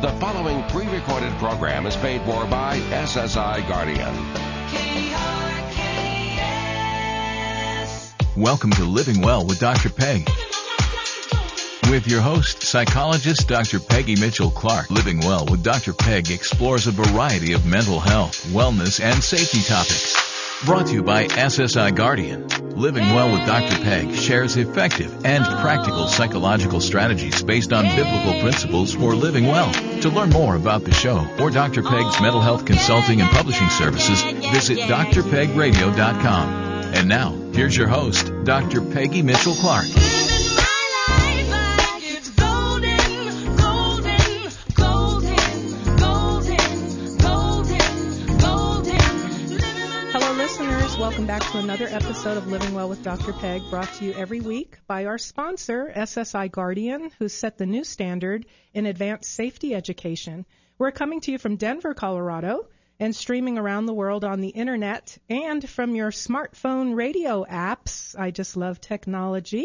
The following pre recorded program is paid for by SSI Guardian. Welcome to Living Well with Dr. Peg. With your host, psychologist Dr. Peggy Mitchell Clark. Living Well with Dr. Peg explores a variety of mental health, wellness, and safety topics. Brought to you by SSI Guardian. Living Well with Dr. Peg shares effective and practical psychological strategies based on biblical principles for living well. To learn more about the show or Dr. Peg's mental health consulting and publishing services, visit drpegradio.com. And now, here's your host, Dr. Peggy Mitchell Clark. To another episode of Living Well with Dr. Peg, brought to you every week by our sponsor, SSI Guardian, who set the new standard in advanced safety education. We're coming to you from Denver, Colorado, and streaming around the world on the internet and from your smartphone radio apps. I just love technology.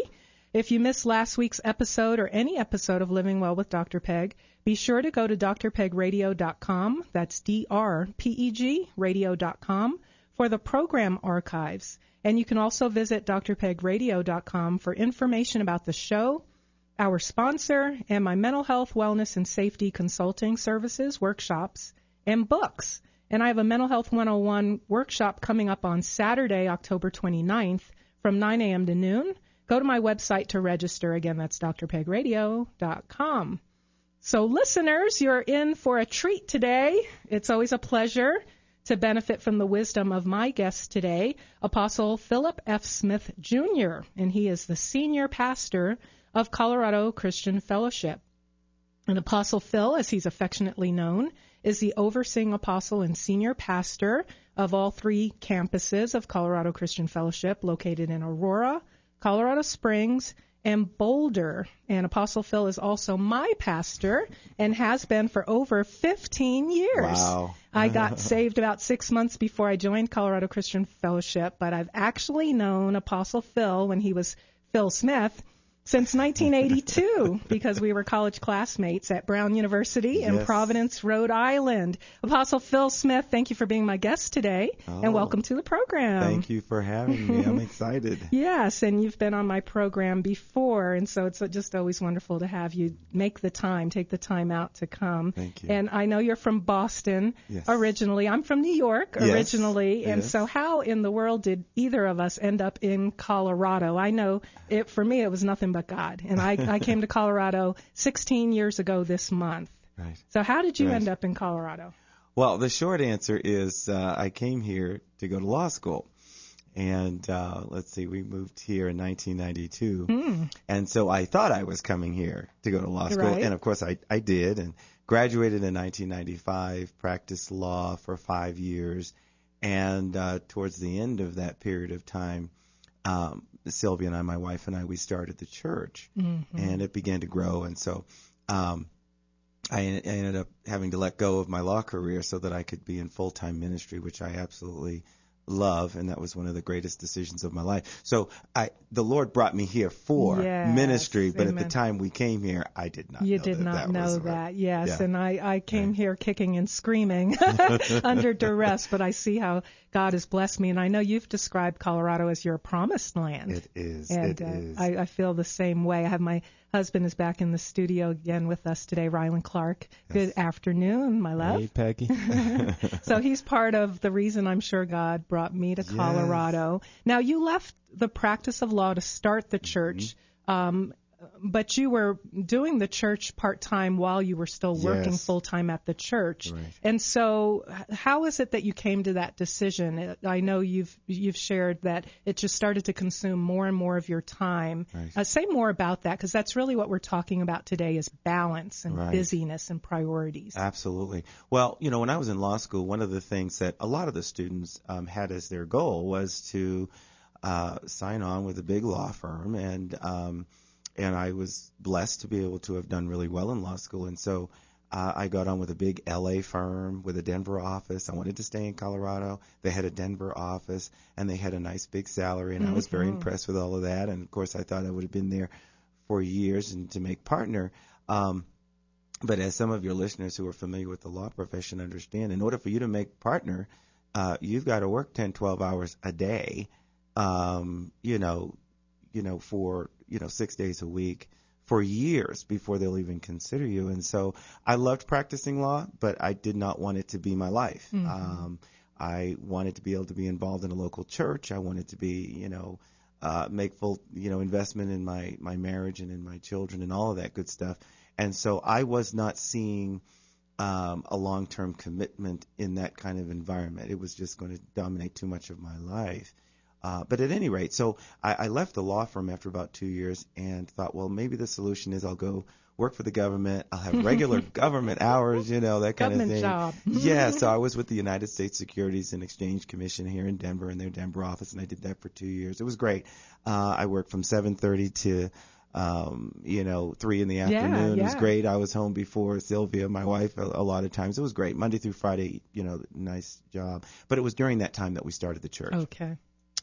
If you missed last week's episode or any episode of Living Well with Dr. Peg, be sure to go to drpegradio.com. That's D-R-P-E-G radio.com for the program archives. And you can also visit drpegradio.com for information about the show, our sponsor, and my mental health, wellness, and safety consulting services, workshops, and books. And I have a Mental Health 101 workshop coming up on Saturday, October 29th from 9 a.m. to noon. Go to my website to register. Again, that's drpegradio.com. So, listeners, you're in for a treat today. It's always a pleasure to benefit from the wisdom of my guest today, Apostle Philip F. Smith Jr., and he is the senior pastor of Colorado Christian Fellowship. And Apostle Phil, as he's affectionately known, is the overseeing apostle and senior pastor of all three campuses of Colorado Christian Fellowship located in Aurora, Colorado Springs, and Boulder. And Apostle Phil is also my pastor and has been for over 15 years. Wow. I got saved about six months before I joined Colorado Christian Fellowship, but I've actually known Apostle Phil when he was Phil Smith since 1982 because we were college classmates at Brown University in Yes. Providence, Rhode Island. Apostle Phil Smith, thank you for being my guest today and Oh. welcome to the program. Thank you for having me. I'm excited. Yes, and you've been on my program before, and so it's just always wonderful to have you make the time, take the time out to come. Thank you. And I know you're from Boston Yes. originally. I'm from New York Yes, originally, and so how in the world did either of us end up in Colorado? I know it for me it was nothing but God, and I, I came to Colorado 16 years ago this month. Right. So how did you Right. end up in Colorado? Well, the short answer is uh, I came here to go to law school. And uh, let's see, we moved here in 1992. And so I thought I was coming here to go to law school. Right. And of course I, I did and graduated in 1995, practiced law for five years. And uh, towards the end of that period of time, um, Sylvia and I, my wife and I, we started the church, and it began to grow. And so um, I, I ended up having to let go of my law career so that I could be in full time ministry, which I absolutely love, and that was one of the greatest decisions of my life. So I, the Lord brought me here for Yes, ministry, but at the time we came here, I did not. You know did that not that know that, right. yes. Yeah. And I, I came here kicking and screaming under duress, but I see how God has blessed me. And I know you've described Colorado as your promised land. It is. and it uh, is. I, I feel the same way. I have my husband is back in the studio again with us today, Rylan Clark. Good afternoon, my love. Hey, Peggy. So he's part of the reason I'm sure God brought me to Colorado. Now you left the practice of law to start the church, um, but you were doing the church part time while you were still working Yes. full time at the church. Right. And so, how is it that you came to that decision? I know you've you've shared that it just started to consume more and more of your time. Right. Uh, say more about that because that's really what we're talking about today: is balance and Right. busyness and priorities. Absolutely. Well, you know, when I was in law school, one of the things that a lot of the students um, had as their goal was to uh, sign on with a big law firm, and um, and I was blessed to be able to have done really well in law school, and so Uh, I got on with a big LA firm with a Denver office. I wanted to stay in Colorado. They had a Denver office and they had a nice big salary and I was very impressed with all of that. And of course I thought I would have been there for years and to make partner. Um, but as some of your listeners who are familiar with the law profession understand, in order for you to make partner, uh, you've got to work 10, 12 hours a day, um, you know, you know, for, you know, six days a week for years before they'll even consider you. And so I loved practicing law, but I did not want it to be my life. Mm-hmm. Um, I wanted to be able to be involved in a local church. I wanted to be, you know, uh, make full, you know, investment in my, my marriage and in my children and all of that good stuff. And so I was not seeing um, a long term commitment in that kind of environment. It was just going to dominate too much of my life. Uh, but at any rate, so I, I left the law firm after about two years and thought, well, maybe the solution is I'll go work for the government. I'll have regular government hours, you know, that kind Government of thing. job. yeah, so I was with the United States Securities and Exchange Commission here in Denver in their Denver office, and I did that for two years. It was great. Uh, I worked from 7:30 to um, you know, three in the afternoon. It was great. I was home before Sylvia, my wife, a, a lot of times. It was great. Monday through Friday, you know, nice job. But it was during that time that we started the church Okay.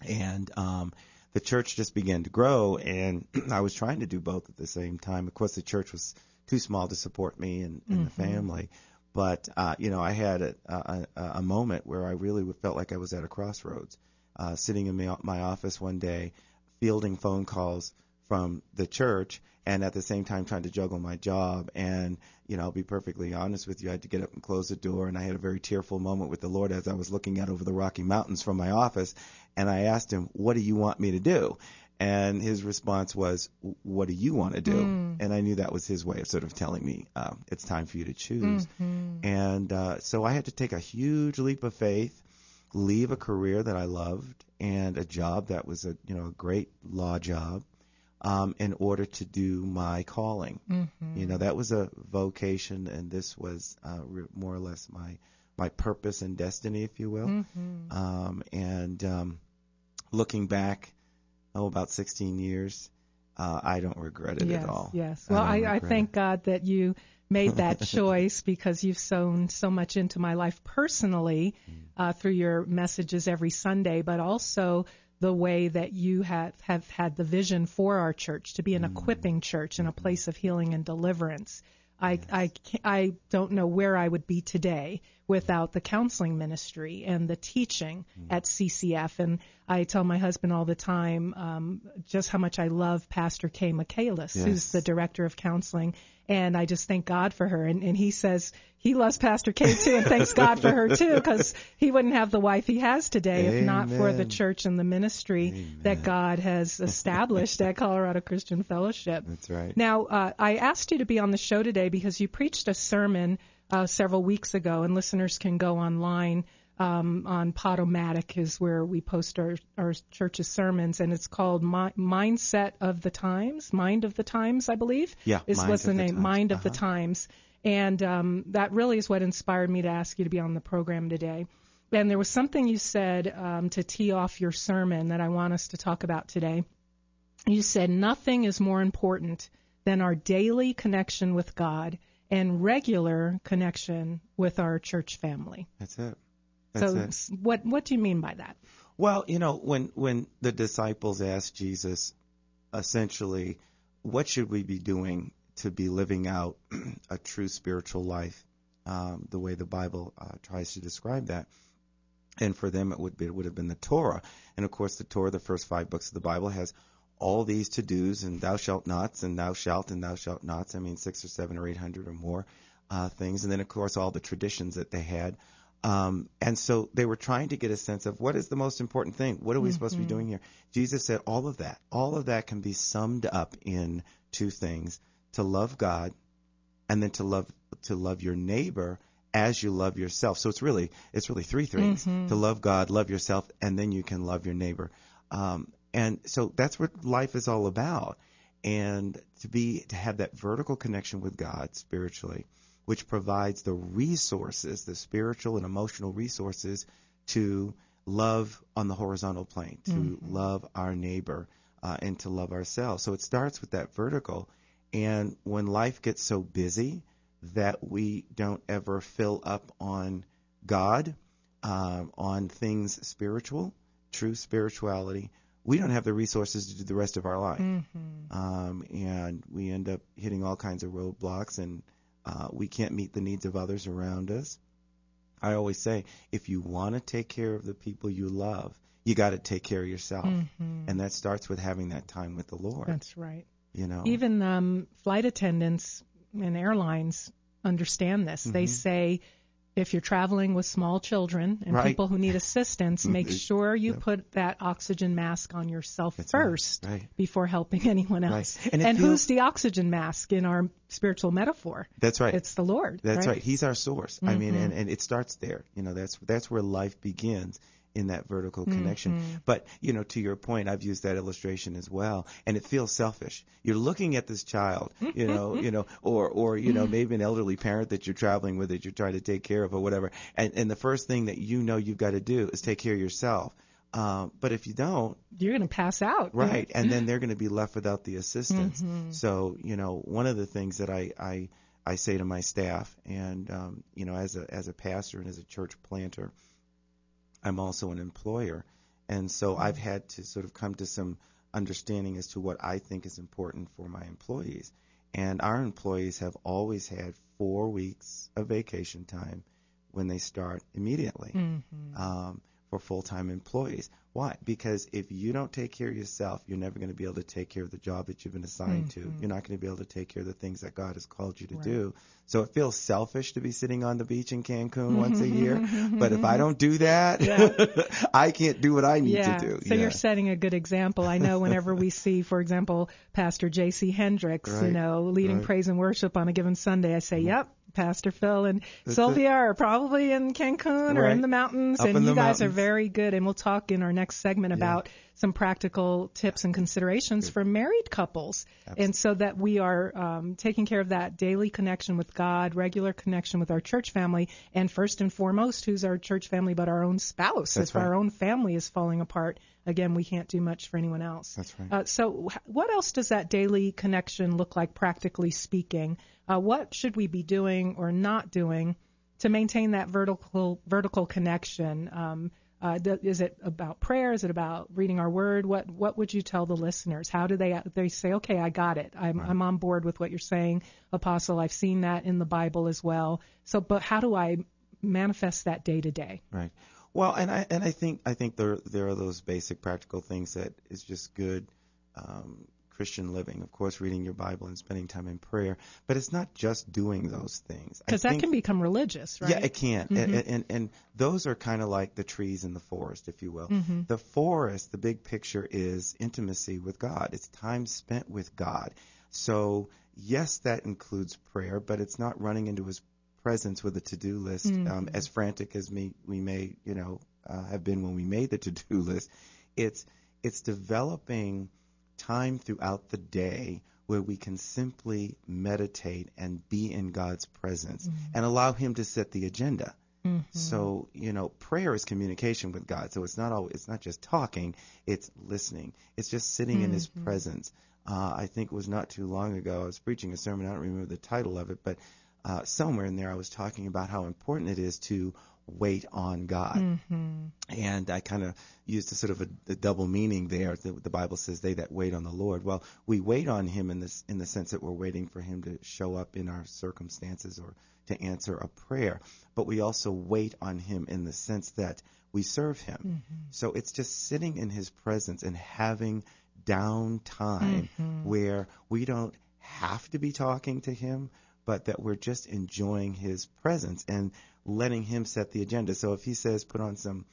And um, the church just began to grow, and I was trying to do both at the same time. Of course, the church was too small to support me and, and the family, but uh, you know, I had a, a, a moment where I really felt like I was at a crossroads, uh, sitting in my, my office one day, fielding phone calls from the church and at the same time trying to juggle my job. And you know I'll be perfectly honest with you I had to get up and close the door and I had a very tearful moment with the Lord as I was looking out over the Rocky Mountains from my office and I asked him what do you want me to do? And his response was what do you want to do? And I knew that was his way of sort of telling me um, it's time for you to choose. And uh, so I had to take a huge leap of faith leave a career that I loved and a job that was a you know a great law job um, in order to do my calling. Mm-hmm. You know, that was a vocation, and this was uh, re- more or less my my purpose and destiny, if you will. Mm-hmm. Um, and um, looking back, oh, about 16 years, uh, I don't regret it yes, at all. Yes. Well, don't I, I thank it. God that you made that choice because you've sown so much into my life personally Mm. uh, through your messages every Sunday, but also the way that you have, have had the vision for our church to be an equipping church and a place of healing and deliverance. I, I, I don't know where I would be today without the counseling ministry and the teaching Mm. at CCF. And I tell my husband all the time um, just how much I love Pastor Kay Michaelis, who's the director of counseling. And I just thank God for her. And, and he says he loves Pastor Kay too and thanks God for her too because he wouldn't have the wife he has today if not for the church and the ministry that God has established at Colorado Christian Fellowship. That's right. Now, uh, I asked you to be on the show today because you preached a sermon uh, several weeks ago, and listeners can go online um, on Podomatic, is where we post our, our church's sermons, and it's called Mi- Mindset of the Times, Mind of the Times, I believe. Yeah, is of the name, Times. Mind of the Uh-huh. Times, and um, that really is what inspired me to ask you to be on the program today. And there was something you said um, to tee off your sermon that I want us to talk about today. You said nothing is more important than our daily connection with God and regular connection with our church family. That's it. So, it. what what do you mean by that? Well, you know, when when the disciples asked Jesus, essentially, what should we be doing to be living out a true spiritual life, um, the way the Bible uh, tries to describe that, and for them it would be it would have been the Torah, and of course the Torah, the first five books of the Bible, has all these to dos and thou shalt nots and thou shalt and thou shalt nots. I mean, six or seven or eight hundred or more uh, things, and then of course all the traditions that they had. Um, and so they were trying to get a sense of what is the most important thing? What are we supposed to be doing here? Jesus said all of that, all of that can be summed up in two things: to love God, and then to love to love your neighbor as you love yourself. So it's really it's really three things: to love God, love yourself, and then you can love your neighbor. Um, and so that's what life is all about. And to be to have that vertical connection with God spiritually, which provides the resources, the spiritual and emotional resources to love on the horizontal plane, to love our neighbor, uh, and to love ourselves. So it starts with that vertical. And when life gets so busy that we don't ever fill up on God, um, on things spiritual, true spirituality, we don't have the resources to do the rest of our life. Um, and we end up hitting all kinds of roadblocks and uh, we can't meet the needs of others around us. I always say, if you want to take care of the people you love, you got to take care of yourself, Mm-hmm. and that starts with having that time with the Lord. That's right. you know, Even um, flight attendants and airlines understand this. They say if you're traveling with small children and Mm-hmm. Right. people who need assistance, make Mhm. sure you Yep. put that oxygen mask on yourself That's first Right. before helping anyone Right. else. And it who's the oxygen mask in our spiritual metaphor? that's right. It's the Lord. That's right. right. He's our source. I mean, Mhm. and, and it starts there. You know, that's that's where life begins in that vertical connection. Mm-hmm. But you know, to your point, I've used that illustration as well, and it feels selfish. You're looking at this child, you know, you know, or or you know, maybe an elderly parent that you're traveling with that you're trying to take care of or whatever, and and the first thing that you know you've got to do is take care of yourself. Um, but if you don't, You're going to pass out. right and then they're going to be left without the assistance Mhm. so you know one of the things that i i i say to my staff and um you know as a as a pastor and as a church planter i'm also an employer. And so i've had to sort of come to some understanding as to what i think is important for my employees. And our employees have always had four weeks of vacation time when they start immediately. Mhm. um, for full-time employees. Why? Because if you don't take care of yourself, you're never going to be able to take care of the job that you've been assigned to. Mm-hmm. You're not going to be able to take care of the things that God has called you to Right. do. So it feels selfish to be sitting on the beach in Cancun once a year, but if I don't do that, I can't do what I need yeah. to do. So yeah. you're setting a good example. I know whenever we see, for example, Pastor J.C. Hendricks, you know, leading Right. praise and worship on a given Sunday, I say, mm-hmm. yep. Pastor Phil and Sylvia are probably in Cancun or in the mountains, Up and you guys are very good. And we'll talk in our next segment Yeah. about some practical tips and considerations for married couples, and so that we are um, taking care of that daily connection with God, regular connection with our church family, and first and foremost, who's our church family but our own spouse? That's if right. our own family is falling apart, again, we can't do much for anyone else. That's right. Uh, so, wh- what else does that daily connection look like, practically speaking? Uh, what should we be doing or not doing to maintain that vertical vertical connection? Um, uh, th- is it about prayer? Is it about reading our word? What What would you tell the listeners? How do they they say, okay, I got it. I'm I'm on board with what you're saying, Apostle. I've seen that in the Bible as well. So, but how do I manifest that day to day? Right. Well, and I and I think I think there there are those basic practical things that is just good um, Christian living. Of course, reading your Bible and spending time in prayer, but it's not just doing those things. Because that can become religious, right? Yeah, it can, and, and and those are kind of like the trees in the forest, if you will. Mm-hmm. The forest, the big picture is intimacy with God. It's time spent with God. So yes, that includes prayer, but it's not running into His presence with a to-do list. Um, as frantic as me, we may, you know, uh, have been when we made the to-do list. It's it's developing time throughout the day where we can simply meditate and be in God's presence and allow Him to set the agenda. So you know, prayer is communication with God. So it's not always, it's not just talking; it's listening. It's just sitting in His presence. Uh, I think it was not too long ago. I was preaching a sermon. I don't remember the title of it, but uh, somewhere in there I was talking about how important it is to wait on God. Mm-hmm. And I kind of used a sort of a, a double meaning there. The, the Bible says, "They that wait on the Lord." Well, we wait on Him in this in the sense that we're waiting for Him to show up in our circumstances or to answer a prayer. But we also wait on Him in the sense that we serve Him. So it's just sitting in His presence and having downtime where we don't have to be talking to Him, but that we're just enjoying His presence and letting Him set the agenda. So if He says, put on some,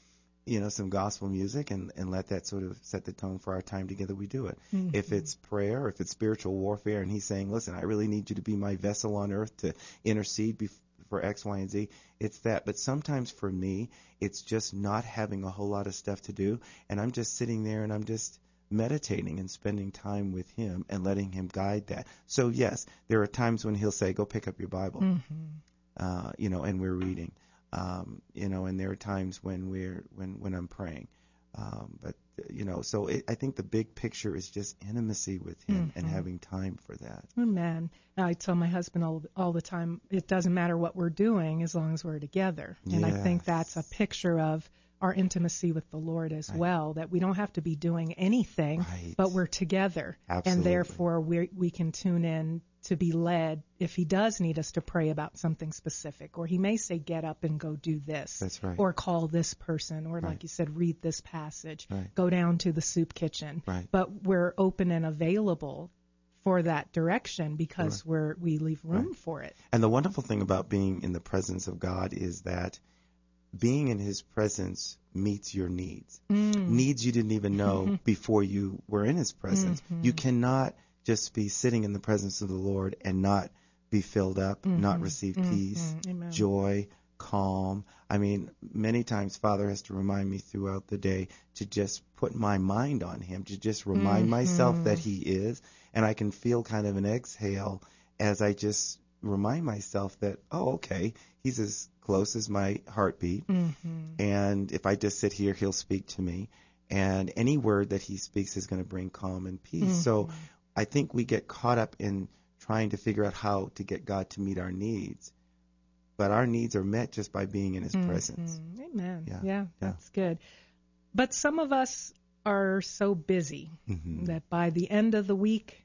you know, some gospel music and, and let that sort of set the tone for our time together, we do it. Mm-hmm. If it's prayer, if it's spiritual warfare, and He's saying, listen, I really need you to be my vessel on earth to intercede bef- for X, Y, and Z, it's that. But sometimes for me, it's just not having a whole lot of stuff to do, and I'm just sitting there and I'm just meditating and spending time with him and letting him guide that. So yes, there are times when he'll say, "Go pick up your Bible," mm-hmm. Uh, you know, and we're reading, um, you know, and there are times when we're when when I'm praying. Um, but you know, so it, I think the big picture is just intimacy with him and having time for that. Amen. I tell my husband all all the time, it doesn't matter what we're doing as long as we're together. And I think that's a picture of our intimacy with the Lord as Right. well. That we don't have to be doing anything, Right. but we're together, Absolutely. and therefore we we can tune in to be led if He does need us to pray about something specific, or He may say, "Get up and go do this," That's right. or call this person, or Right. like you said, read this passage, Right. go down to the soup kitchen. Right. But we're open and available for that direction because we're we leave room for it. And the wonderful thing about being in the presence of God is that being in His presence meets your needs. Mm. Needs you didn't even know before you were in His presence. Mm-hmm. You cannot just be sitting in the presence of the Lord and not be filled up, not receive peace, Mhm. Amen. joy, calm. I mean, many times Father has to remind me throughout the day to just put my mind on Him, to just remind myself that He is. And I can feel kind of an exhale as I just remind myself that, oh, okay, He's as close as my heartbeat. Mm-hmm. And if I just sit here, He'll speak to me. And any word that He speaks is going to bring calm and peace. So I think we get caught up in trying to figure out how to get God to meet our needs. But our needs are met just by being in His presence. Mhm. Amen. Yeah. Yeah, Yeah. that's good. But some of us are so busy Mhm. that by the end of the week,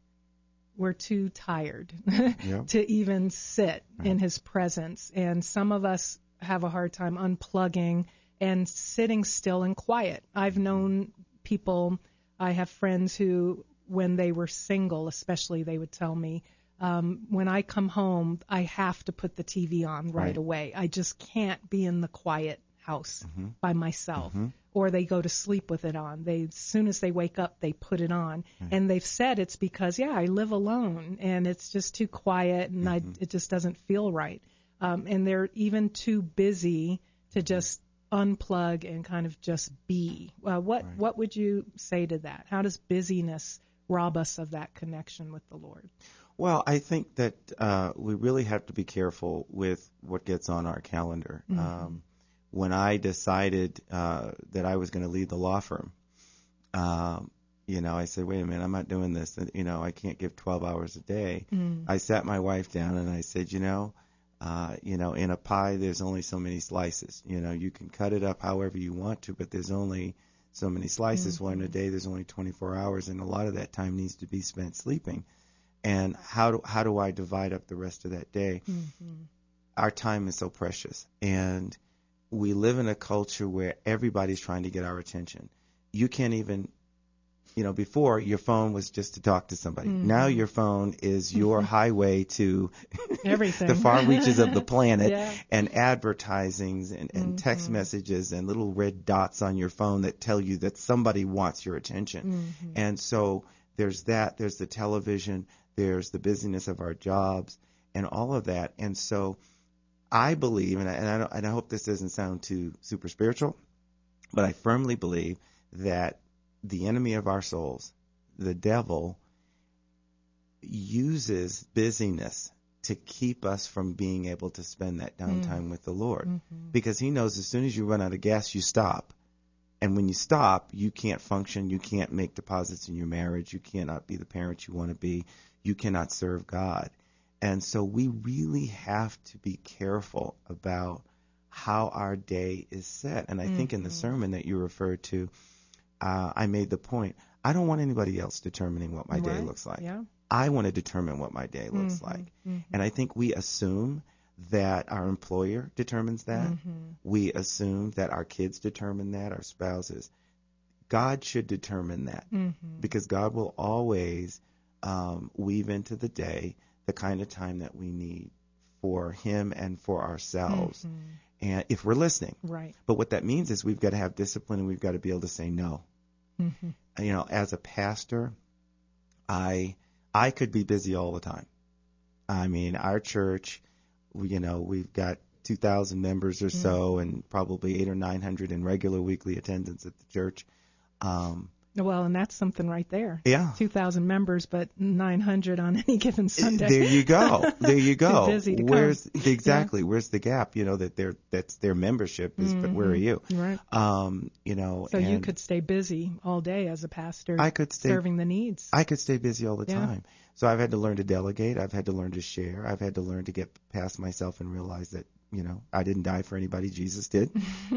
we're too tired Yep. to even sit in his presence. And some of us have a hard time unplugging and sitting still and quiet. I've known people, I have friends who, when they were single, especially, they would tell me, um, when I come home, I have to put the TV on right, Right. away. I just can't be in the quiet house Mm-hmm. by myself. Or they go to sleep with it on. They as soon as they wake up, they put it on, and they've said it's because yeah, I live alone and it's just too quiet and I Mm-hmm. it just doesn't feel right. Um, and they're even too busy to just unplug and kind of just be. Uh, what Right. what would you say to that? How does busyness rob us of that connection with the Lord? Well, I think that uh, we really have to be careful with what gets on our calendar. Um, when I decided uh, that I was going to lead the law firm, um, you know, I said, wait a minute, I'm not doing this. You know, I can't give 12 hours a day. I sat my wife down and I said, you know, uh, you know, in a pie, there's only so many slices. You know, you can cut it up however you want to, but there's only so many slices. Mm-hmm. Well, in a day, there's only 24 hours, and a lot of that time needs to be spent sleeping. And how do how do I divide up the rest of that day? Mm-hmm. Our time is so precious, and we live in a culture where everybody's trying to get our attention. You can't even you know, before your phone was just to talk to somebody. Mm-hmm. Now your phone is your mm-hmm. highway to Everything. the far reaches of the planet Yeah. and advertisings and, and text mm-hmm. messages and little red dots on your phone that tell you that somebody wants your attention. And so there's that, there's the television, there's the busyness of our jobs and all of that. And so I believe, and I, and I, don't, and I hope this doesn't sound too super spiritual, but I firmly believe that the enemy of our souls, the devil, uses busyness to keep us from being able to spend that mm. downtime with the Lord. Mm-hmm. Because he knows as soon as you run out of gas, you stop. And when you stop, you can't function. You can't make deposits in your marriage. You cannot be the parent you want to be. You cannot serve God. And so we really have to be careful about how our day is set. And I think in the mm-hmm. sermon that you referred to, uh, I made the point I don't want anybody else determining what my day looks like. Yeah. I want to determine what my day looks mm-hmm. like. Mm-hmm. And I think we assume that our employer determines that. Mm-hmm. We assume that our kids determine that, our spouses. God should determine that because God will always um, weave into the day the kind of time that we need for Him and for ourselves. And if we're listening, Right. but what that means is we've got to have discipline and we've got to be able to say no. You know, as a pastor, I I could be busy all the time. I mean, our church, we, you know, we've got 2,000 members or so, and probably eight or 900 in regular weekly attendance at the church. Um, Well, and that's something right there. yeah. 2,000 members, but 900 on any given Sunday. There you go. There you go. busy to come. Where's exactly? Where's the gap? You know that their that's their membership is. But where are you? Right. Um, you know. So you could stay busy all day as a pastor, I could stay serving the needs. I could stay busy all the Yeah. time. So I've had to learn to delegate. I've had to learn to share. I've had to learn to get past myself and realize that you know, I didn't die for anybody, Jesus did.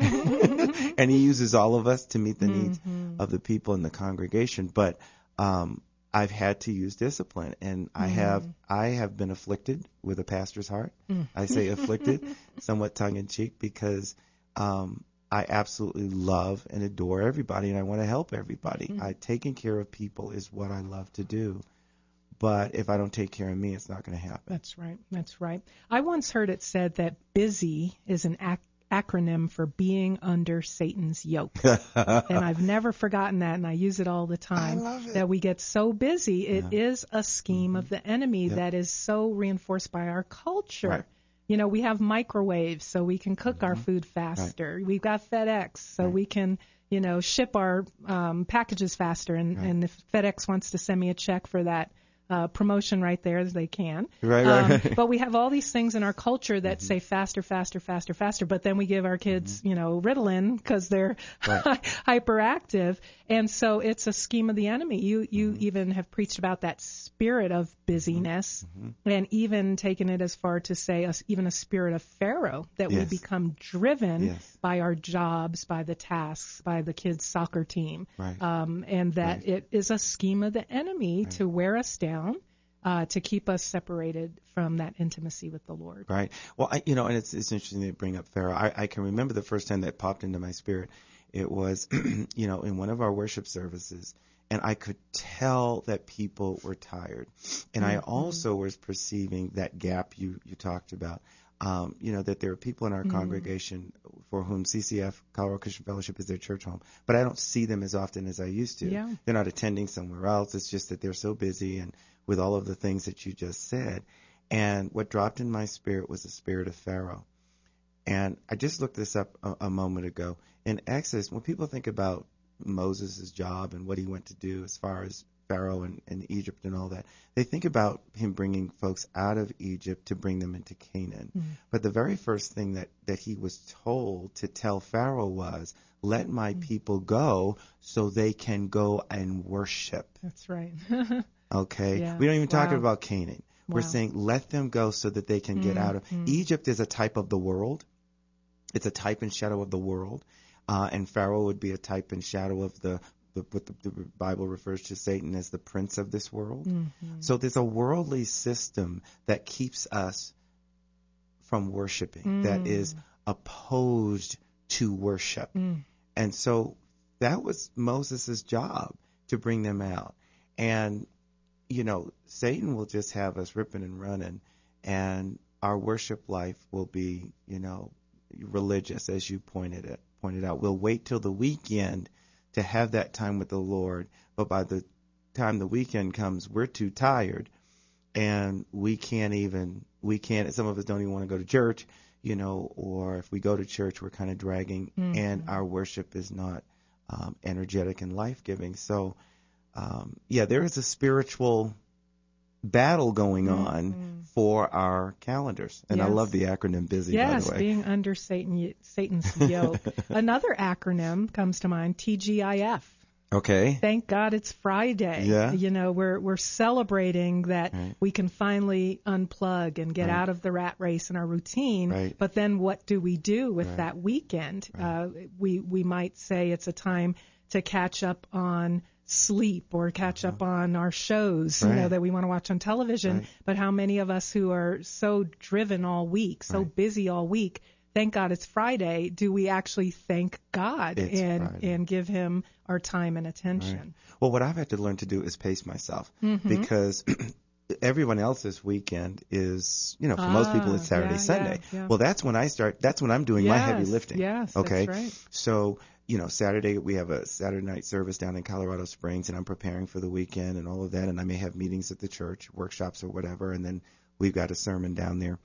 and he uses all of us to meet the needs Mm-hmm. of the people in the congregation. But um, I've had to use discipline, and I have I have been afflicted with a pastor's heart. I say afflicted, somewhat tongue in cheek, because um, I absolutely love and adore everybody, and I want to help everybody. I taking care of people is what I love to do. But if I don't take care of me, it's not going to happen. That's right. That's right. I once heard it said that busy is an ac- acronym for being under Satan's yoke. and I've never forgotten that, and I use it all the time. I love it. Mm-hmm. That we get so busy. It is a scheme of the enemy that is so reinforced by our culture. Right. You know, we have microwaves so we can cook our food faster. We've got FedEx so we can, you know, ship our um, packages faster. And, and if FedEx wants to send me a check for that uh, promotion right there, as they can. Right, right, Um, right. Mm-hmm. but we have all these things in our culture that say faster, faster, faster, faster. But then we give our kids, you know, Ritalin because they're Mm-hmm. Right. hyperactive, and so it's a scheme of the enemy. You you Mm-hmm. even have preached about that spirit of busyness, Mm-hmm. and even taken it as far to say a, even a spirit of Pharaoh that Yes. we become driven Yes. by our jobs, by the tasks, by the kids' soccer team, Right. um, and that Right. it is a scheme of the enemy to wear us down. Uh, to keep us separated from that intimacy with the Lord. Right. Well, I, you know, and it's it's interesting to bring up Pharaoh. I, I can remember the first time that popped into my spirit. It was, you know, in one of our worship services, and I could tell that people were tired, and I also was perceiving that gap you you talked about. Um, you know that there are people in our congregation for whom CCF Colorado Christian Fellowship is their church home, but I don't see them as often as I used to. Yeah. They're not attending somewhere else. It's just that they're so busy and with all of the things that you just said. And what dropped in my spirit was the spirit of Pharaoh. And I just looked this up a, a moment ago. In Exodus, when people think about Moses' job and what he went to do as far as Pharaoh and, and Egypt and all that, they think about him bringing folks out of Egypt to bring them into Canaan. Mm-hmm. But the very first thing that, that he was told to tell Pharaoh was, let my mm. people go so they can go and worship. That's right. Okay. Yeah. We don't even talk Wow. about Canaan. We're saying let them go so that they can get out of mm-hmm. Egypt is a type of the world. It's a type and shadow of the world. Uh, and Pharaoh would be a type and shadow of the, the what the, the Bible refers to Satan as the prince of this world. Mm-hmm. So there's a worldly system that keeps us from worshiping, that mm. is opposed to worship. Mm. And so that was Moses' job to bring them out. And, you know, Satan will just have us ripping and running, and our worship life will be, you know, religious, as you pointed it pointed out. We'll wait till the weekend to have that time with the Lord, but by the time the weekend comes, we're too tired, and we can't even we can't. Some of us don't even want to go to church, you know, or if we go to church, we're kind of dragging, and our worship is not um, energetic and life giving. So, um, yeah, there is a spiritual battle going on for our calendars, and I love the acronym BUSY. Yes, by the way. being under Satan, Satan's yoke. Another acronym comes to mind: TGIF. Okay. Thank God it's Friday. Yeah. You know, we're we're celebrating that Right. we can finally unplug and get Right. out of the rat race and our routine. Right. But then what do we do with Right. that weekend? Uh, we we might say it's a time to catch up on sleep or catch up on our shows, you know. That we want to watch on television. Right. But how many of us who are so driven all week, so Right. busy all week, thank God it's Friday, do we actually thank God It's and Friday. and give him our time and attention? Right. Well, what I've had to learn to do is pace myself Mm-hmm. because everyone else this weekend is, you know, for most people Ah, it's Saturday, yeah, Sunday. yeah, yeah. Well, that's when I start. That's when I'm doing my heavy lifting. yes, that's Okay. right. So, you know, Saturday we have a Saturday night service down in Colorado Springs, and I'm preparing for the weekend and all of that, and I may have meetings at the church, workshops or whatever, and then we've got a sermon down there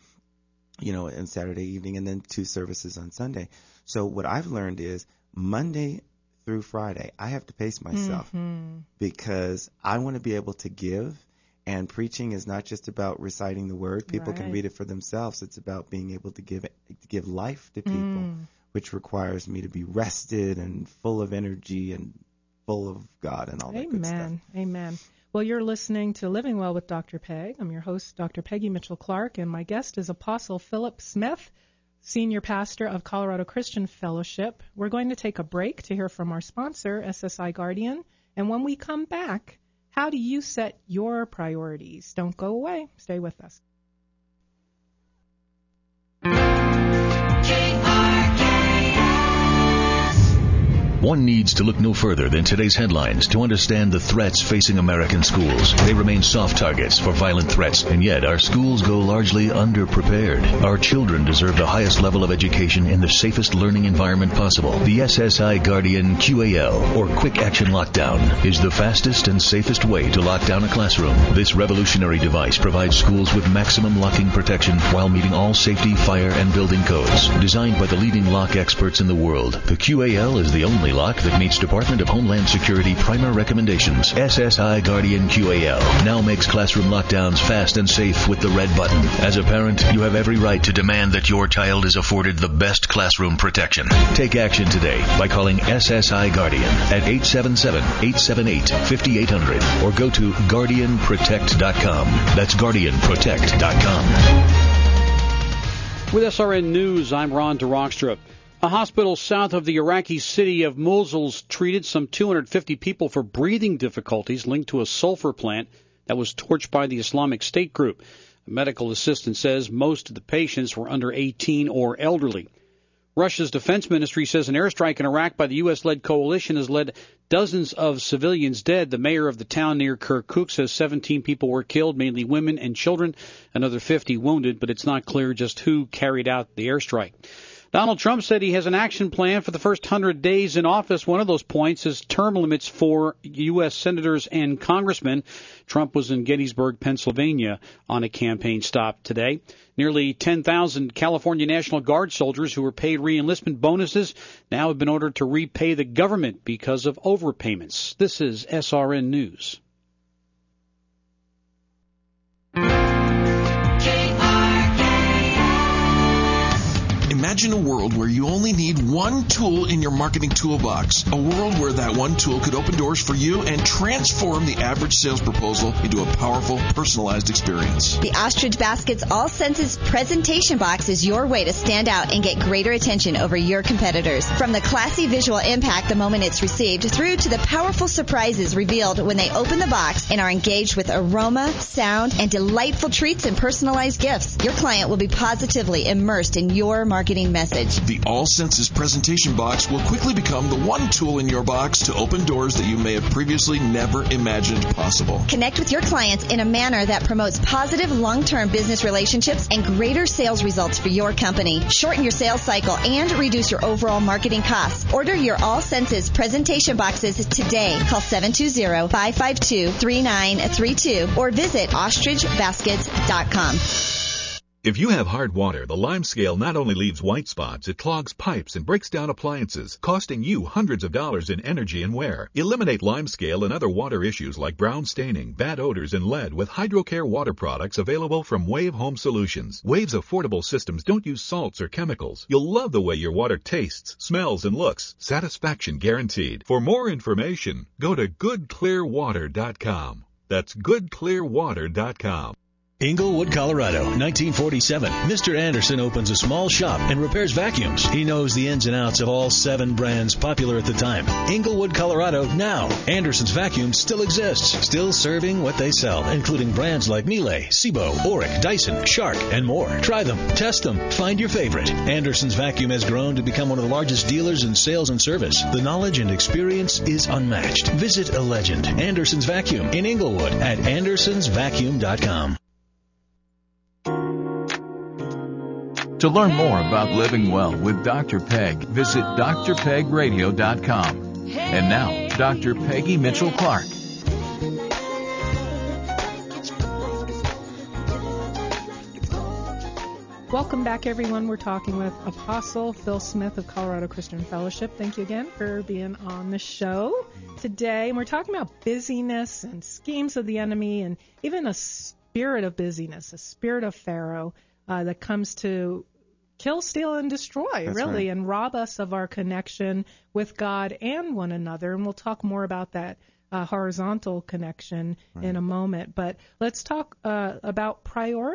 you know, and Saturday evening, and then two services on Sunday. So what I've learned is Monday through Friday, I have to pace myself Mm-hmm. because I want to be able to give. And preaching is not just about reciting the word. People can read it for themselves. It's about being able to give to give life to people, Mm. Which requires me to be rested and full of energy and full of God and all that good stuff. Amen. Amen. Well, you're listening to Living Well with Dr. Peg. I'm your host, Dr. Peggy Mitchell Clark, and my guest is Apostle Philip Smith Senior Pastor of Colorado Christian Fellowship. We're going to take a break to hear from our sponsor, SSI Guardian. And when we come back, how do you set your priorities? Don't go away. Stay with us. One needs to look no further than today's headlines to understand the threats facing American schools. They remain soft targets for violent threats, and yet our schools go largely underprepared. Our children deserve the highest level of education in the safest learning environment possible. The SSI Guardian QAL, or Quick Action Lockdown, is the fastest and safest way to lock down a classroom. This revolutionary device provides schools with maximum locking protection while meeting all safety, fire, and building codes. Designed by the leading lock experts in the world, the QAL is the only lock that meets Department of Homeland Security primer recommendations. SSI Guardian QAL now makes classroom lockdowns fast and safe with the red button. As a parent, you have every right to demand that your child is afforded the best classroom protection. Take action today by calling SSI Guardian at 877-878-5800 or go to guardianprotect.com. That's guardianprotect.com. With SRN News, I'm Ron DeRockstra. A hospital south of the Iraqi city of Mosul treated some 250 people for breathing difficulties linked to a sulfur plant that was torched by the Islamic State group. A medical assistant says most of the patients were under 18 or elderly. Russia's defense ministry says an airstrike in Iraq by the U.S. led coalition has led dozens of civilians dead. The mayor of the town near Kirkuk says 17 people were killed, mainly women and children, another 50 wounded, but it's not clear just who carried out the airstrike. Donald Trump said he has an action plan for the first 100 days in office. One of those points is term limits for U.S. senators and congressmen. Trump was in Gettysburg, Pennsylvania on a campaign stop today. Nearly 10,000 California National Guard soldiers who were paid reenlistment bonuses now have been ordered to repay the government because of overpayments. This is SRN News. Imagine a world where you only need one tool in your marketing toolbox. A world where that one tool could open doors for you and transform the average sales proposal into a powerful, personalized experience. The Ostrich Baskets All Senses presentation box is your way to stand out and get greater attention over your competitors. From the classy visual impact the moment it's received through to the powerful surprises revealed when they open the box and are engaged with aroma, sound, and delightful treats and personalized gifts. Your client will be positively immersed in your marketing marketing message. The All Senses presentation box will quickly become the one tool in your box to open doors that you may have previously never imagined possible. Connect with your clients in a manner that promotes positive long-term business relationships and greater sales results for your company. Shorten your sales cycle and reduce your overall marketing costs. Order your All Senses presentation boxes today. Call 720-552-3932 or visit ostrichbaskets.com. If you have hard water, the lime scale not only leaves white spots, it clogs pipes and breaks down appliances, costing you hundreds of dollars in energy and wear. Eliminate lime scale and other water issues like brown staining, bad odors, and lead with HydroCare water products available from Wave Home Solutions. Wave's affordable systems don't use salts or chemicals. You'll love the way your water tastes, smells, and looks. Satisfaction guaranteed. For more information, go to goodclearwater.com. That's goodclearwater.com. Englewood, Colorado, 1947. Mr. Anderson opens a small shop and repairs vacuums. He knows the ins and outs of all seven brands popular at the time. Englewood, Colorado, now. Anderson's Vacuums still exists, still serving what they sell, including brands like Miele, Sebo, Oreck, Dyson, Shark, and more. Try them, test them, find your favorite. Anderson's Vacuum has grown to become one of the largest dealers in sales and service. The knowledge and experience is unmatched. Visit a legend, Anderson's Vacuum, in Englewood at andersonsvacuum.com. To learn more about living well with Dr. Peg, visit drpegradio.com. And now, Dr. Peggy Mitchell Clark. Welcome back, everyone. We're talking with Apostle Phil Smith of Colorado Christian Fellowship. Thank you again for being on the show today. And we're talking about busyness and schemes of the enemy and even a spirit of busyness, a spirit of Pharaoh uh, that comes to kill, steal, and destroy, That's really, right. and rob us of our connection with God and one another. And we'll talk more about that uh, horizontal connection in a moment. But let's talk uh, about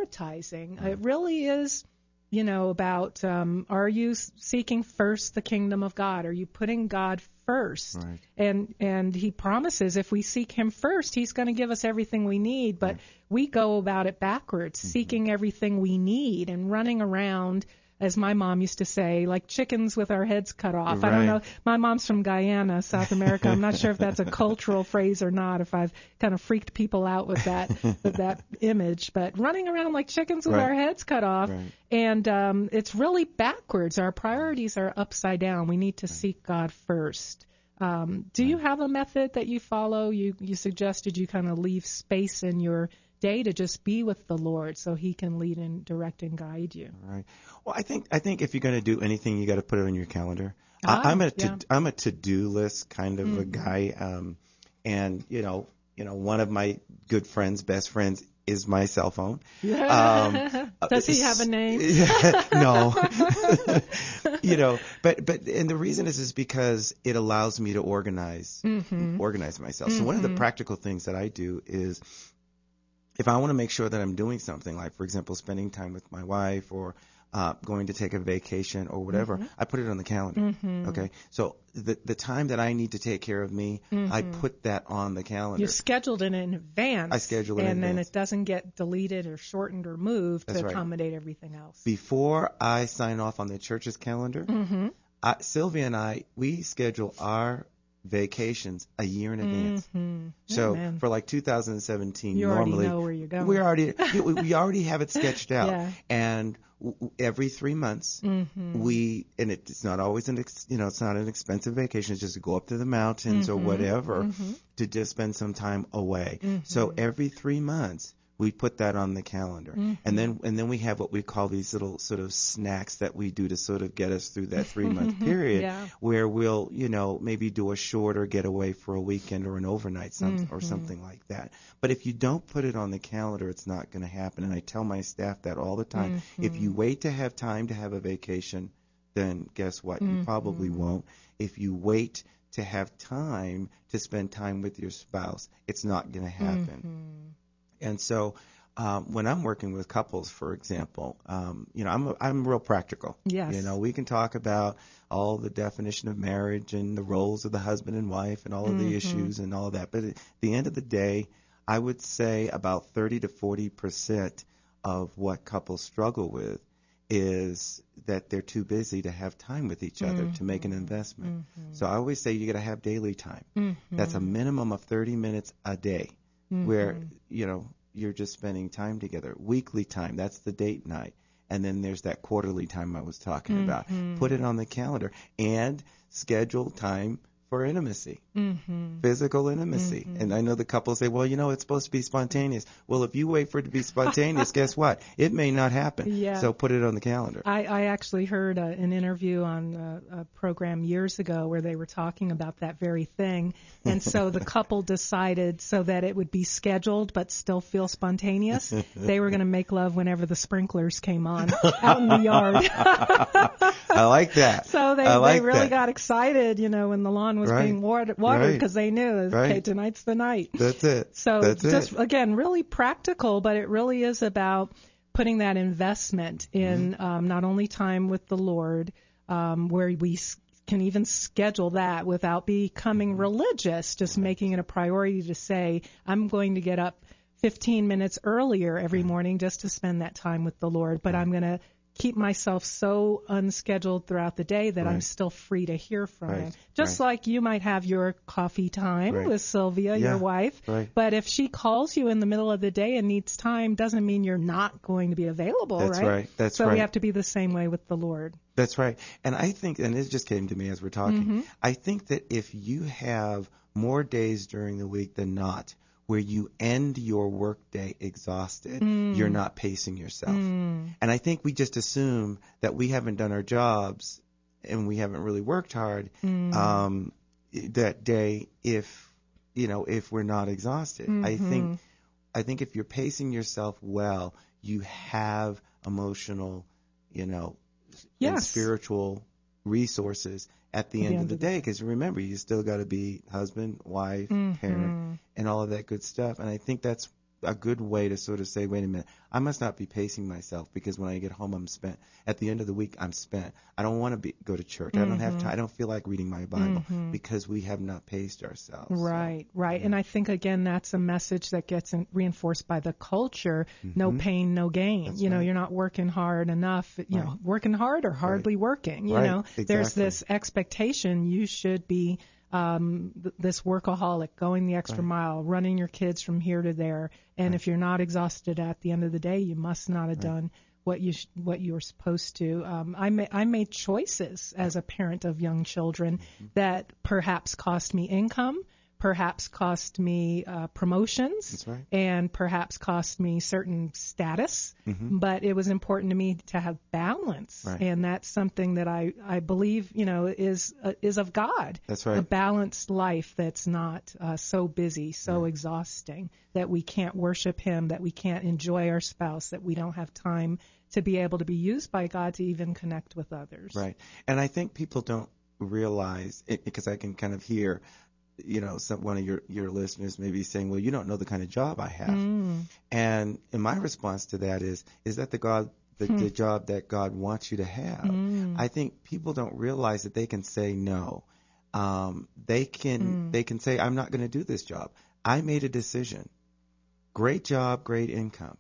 prioritizing. It really is you know, about um, are you seeking first the kingdom of God? Are you putting God first? Right. And and He promises if we seek Him first, He's going to give us everything we need. But we go about it backwards, Mm-hmm. seeking everything we need and running around. As my mom used to say, like chickens with our heads cut off. I don't know. My mom's from Guyana, South America. I'm not sure if that's a cultural phrase or not. If I've kind of freaked people out with that with that image, but running around like chickens with Right. our heads cut off, Right. and um, it's really backwards. Our priorities are upside down. We need to seek God first. Um, do you have a method that you follow? You you suggested you kind of leave space in your day to just be with the Lord, so He can lead and direct and guide you. Right. Well, I think I think if you're going to do anything, you got to put it on your calendar. Ah, I, I'm a to, yeah. I'm a to-do list kind of a Mhm. guy, um, and you know, you know, one of my good friends, best friends, is my cell phone. Um, Does he have a name? no. you know, but but and the reason is is because it allows me to organize Mhm. organize myself. So one of the Mhm. practical things that I do is if I want to make sure that I'm doing something, like for example, spending time with my wife or uh, going to take a vacation or whatever, Mhm. I put it on the calendar. Mhm. Okay, so the the time that I need to take care of me, I Mhm. put that on the calendar. You scheduled it in advance. I schedule it in and then advance. it doesn't get deleted or shortened or moved That's to right. accommodate everything else. Before I sign off on the church's calendar, Mm-hmm. I, Sylvia and I, we schedule our vacations a year in advance. Mm-hmm. So for like 2017, You normally know where you're going. we already we, already have it sketched out, Yeah. and w- every three months Mhm. we and it, it's not always an ex, you know it's not an expensive vacation. It's just to go up to the mountains or Mhm. whatever Mhm. to just spend some time away. Mhm. So every three months we put that on the calendar, Mhm. and then and then we have what we call these little sort of snacks that we do to sort of get us through that three month period, Yeah. where we'll you know maybe do a shorter getaway for a weekend or an overnight some, or Mhm. something like that. But if you don't put it on the calendar, it's not going to happen. And I tell my staff that all the time. If you wait to have time to have a vacation, then guess what? You probably Mhm. won't. If you wait to have time to spend time with your spouse, it's not going to happen. And so, um, when I'm working with couples, for example, um, you know, I'm I'm real practical. Yes. You know, we can talk about all the definition of marriage and the roles of the husband and wife and all of the Mhm. issues and all of that. But at the end of the day, I would say about 30 to 40 percent of what couples struggle with is that they're too busy to have time with each other to make an investment. So I always say you got to have daily time. Mhm. That's a minimum of 30 minutes a day where, Mhm. you know, you're just spending time together. Weekly time, that's the date night. And then there's that quarterly time I was talking about. Mhm. Put it on the calendar and schedule time for intimacy, Mhm. physical intimacy. Mhm. And I know the couples say, well, you know, it's supposed to be spontaneous. Well, if you wait for it to be spontaneous, guess what? It may not happen. Yeah. So put it on the calendar. I, I actually heard uh an interview on a, a program years ago where they were talking about that very thing. And so the couple decided so that it would be scheduled but still feel spontaneous, they were going to make love whenever the sprinklers came on out in the yard. I like that. so they, like they really that. got excited, you know, when the lawn was Right. being watered watered Right. because they knew, okay, Right. tonight's the night. That's it. So That's just it. again, really practical, but it really is about putting that investment in Mm-hmm. um, not only time with the Lord, um, where we can even schedule that without becoming Mm-hmm. religious, just making it a priority to say, I'm going to get up 15 minutes earlier every morning just to spend that time with the Lord, but I'm going to keep myself so unscheduled throughout the day that I'm still free to hear from Right, Him. Just like you might have your coffee time Right. with Sylvia, Yeah, your wife, right. but if she calls you in the middle of the day and needs time, doesn't mean you're not going to be available, That's right? right, that's so right. So we have to be the same way with the Lord. That's right. And I think, and it just came to me as we're talking, Mhm. I think that if you have more days during the week than not where you end your workday exhausted, Mm. you're not pacing yourself. Mm. And I think we just assume that we haven't done our jobs and we haven't really worked hard Mm. um, that day if, you know, if we're not exhausted. I think. I think if you're pacing yourself well, you have emotional, you know, and spiritual resources at the end, of the day. Because remember, you still got to be husband, wife, Mhm. parent, and all of that good stuff. And I think that's a good way to sort of say, wait a minute, I must not be pacing myself because when I get home, I'm spent. At the end of the week, I'm spent. I don't want to be go to church. Mm-hmm. I don't have Mm-hmm. time. I don't feel like reading my Bible because we have not paced ourselves. So, Right, right. And I think again that's a message that gets in, reinforced by the culture. No pain, no gain. Mm-hmm. That's you know, right. you're not working hard enough. You know, working hard or hardly working. You Right, know, there's this expectation you should be um, th- this workaholic, going the extra mile, running your kids from here to there. And if you're not exhausted at the end of the day, you must not have done what you sh- what you were supposed to. Um, I ma- I made choices as a parent of young children Mm-hmm. that perhaps cost me income, perhaps cost me uh, promotions, right. and perhaps cost me certain status. But it was important to me to have balance, Mm-hmm. Right. and that's something that I I believe you know is uh, is of God. That's right. A balanced life that's not uh, so busy, so exhausting that we can't worship Him, that we can't enjoy our spouse, that we don't have time to be able to be used by God to even connect with others. Right. And I think people don't realize it because I can kind of hear, you know, some one of your your listeners maybe saying, "Well, you don't know the kind of job I have." Mm. And and my response to that is, is that the God the, Hmm. the job that God wants you to have? Mm. I think people don't realize that they can say no. Um, they can Hmm. they can say, "I'm not going to do this job. I made a decision. Great job, great income,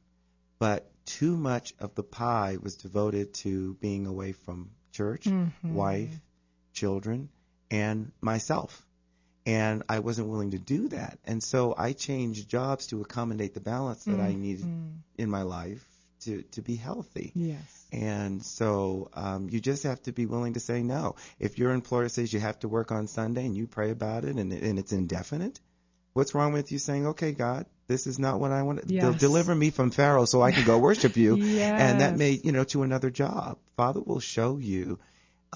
but too much of the pie was devoted to being away from church, Mm-hmm. wife, children, and myself. And I wasn't willing to do that. And so I changed jobs to accommodate the balance that I needed in my life to, to be healthy. Yes. And so um, you just have to be willing to say no. If your employer says you have to work on Sunday and you pray about it and, and it's indefinite, what's wrong with you saying, okay, God, this is not what I want. Yes. deliver me from Pharaoh so I can go worship you. yes. And that may, you know, to another job. Father will show you.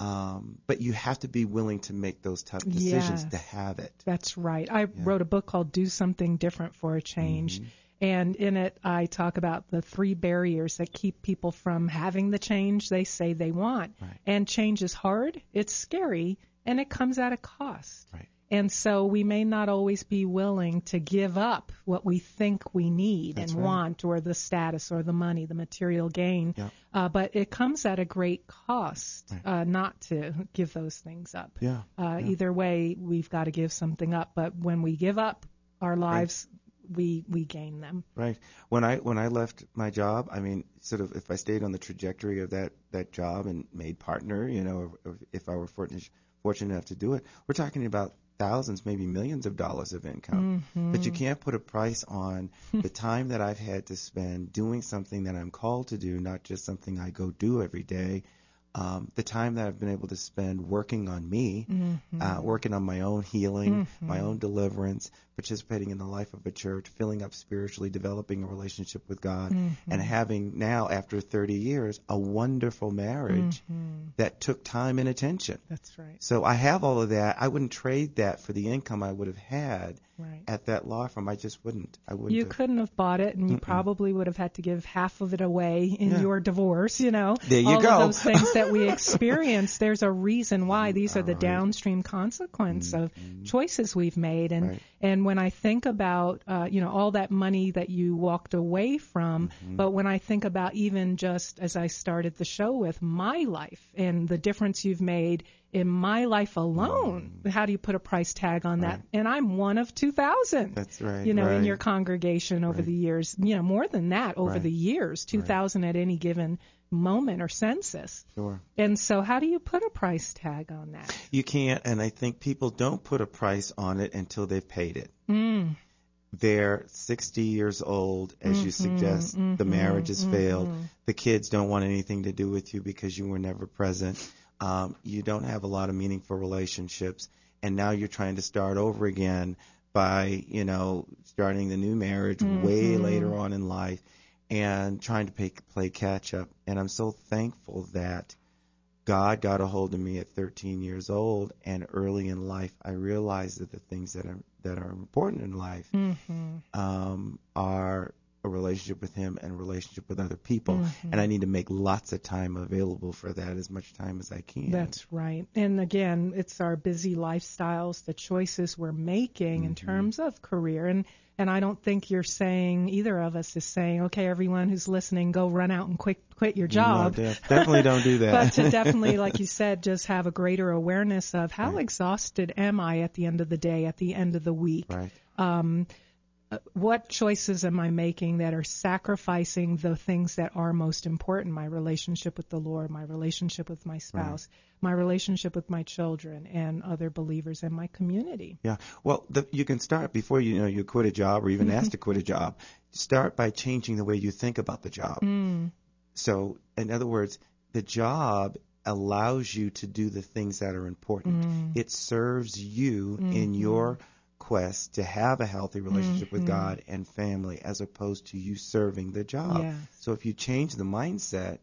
Um, but you have to be willing to make those tough decisions Yes. to have it. That's right. I wrote a book called Do Something Different for a Change. Mm-hmm. And in it, I talk about the three barriers that keep people from having the change they say they want. Right. And change is hard, it's scary, and it comes at a cost. Right. And so we may not always be willing to give up what we think we need That's and right. want, or the status, or the money, the material gain. Yeah. Uh, but it comes at a great cost Right. uh, not to give those things up. Yeah. Uh, Either way, we've got to give something up. But when we give up our lives, we we gain them. Right. When I when I left my job, I mean, sort of, if I stayed on the trajectory of that that job and made partner, you know, if I were fortunate fortunate enough to do it, we're talking about thousands, maybe millions of dollars of income. But you mm-hmm. can't put a price on the time that I've had to spend doing something that I'm called to do, not just something I go do every day. Um, the time that I've been able to spend working on me, uh, working on my own healing, my own deliverance, participating in the life of a church, filling up spiritually, developing a relationship with God, and having now, after 30 years, a wonderful marriage that took time and attention. That's right. So I have all of that. I wouldn't trade that for the income I would have had Right. at that law firm. I just wouldn't. I wouldn't. You have. couldn't have bought it, and you probably would have had to give half of it away in Yeah. your divorce. You know, There you all go. of those things that we experience. There's a reason why. These are the downstream consequence of choices we've made. And Mm-hmm. Right. and when I think about uh, you know all that money that you walked away from, Mm-hmm. but when I think about even just as I started the show with my life and the difference you've made in my life alone, how do you put a price tag on that? Mm. Right. And I'm one of 2,000 That's right. you know, in your congregation over Right. the years, you know, more than that over Right. the years, 2,000 at any given moment or census. Sure. And so, how do you put a price tag on that? You can't, and I think people don't put a price on it until they've paid it. Mm. They're 60 years old, as Mm-hmm, you suggest. the marriage has failed. The kids don't want anything to do with you because you were never present. Um, you don't have a lot of meaningful relationships, and now you're trying to start over again by, you know, starting the new marriage way Mm-hmm. later on in life and trying to pay, play catch up. And I'm so thankful that God got a hold of me at 13 years old, and early in life, I realized that the things that are that are important in life Mm-hmm. um, are a relationship with Him and a relationship with other people. Mm-hmm. And I need to make lots of time available for that, as much time as I can. That's right. And again, it's our busy lifestyles, the choices we're making Mm-hmm. in terms of career. And and I don't think you're saying either of us is saying, okay, everyone who's listening, go run out and quit quit your job. No, def- definitely don't do that. but to definitely, like you said, just have a greater awareness of how exhausted am I at the end of the day, at the end of the week. right. Um, what choices am I making that are sacrificing the things that are most important? My relationship with the Lord, my relationship with my spouse, my relationship with my children and other believers in my community. Yeah. Well, the, you can start before you know you quit a job or even Mm-hmm. asked to quit a job. Start by changing the way you think about the job. Mm, So, in other words, the job allows you to do the things that are important. mm, It serves you in Mm-hmm. your quest to have a healthy relationship with Mhm. God and family as opposed to you serving the job. Yes. So if you change the mindset,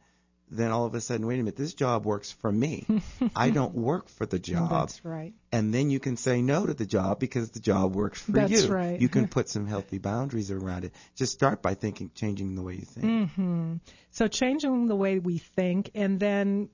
then all of a sudden, wait a minute, this job works for me. I don't work for the job. That's right. And then you can say no to the job because the job works for That's you. right. You can put some healthy boundaries around it. Just start by thinking, changing the way you think. hmm So changing the way we think and then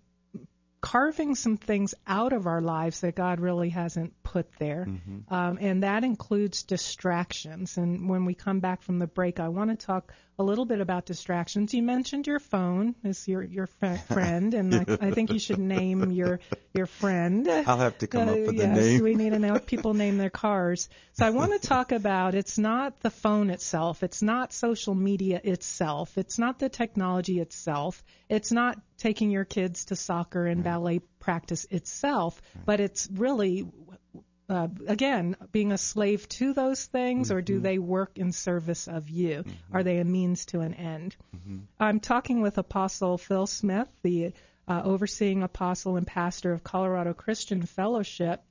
carving some things out of our lives that God really hasn't put there. Um, and that includes distractions. And when we come back from the break, I want to talk a little bit about distractions. You mentioned your phone as your your fr- friend, and I, I think you should name your your friend. I'll have to come up with yes, a name. we need to know people name their cars. So I want to talk about it's not the phone itself, it's not social media itself, it's not the technology itself, it's not taking your kids to soccer and mm-hmm. ballet practice itself, but it's really uh, again, being a slave to those things, or do they work in service of you? Are they a means to an end? I'm talking with Apostle Phil Smith, the uh, overseeing apostle and pastor of Colorado Christian Fellowship.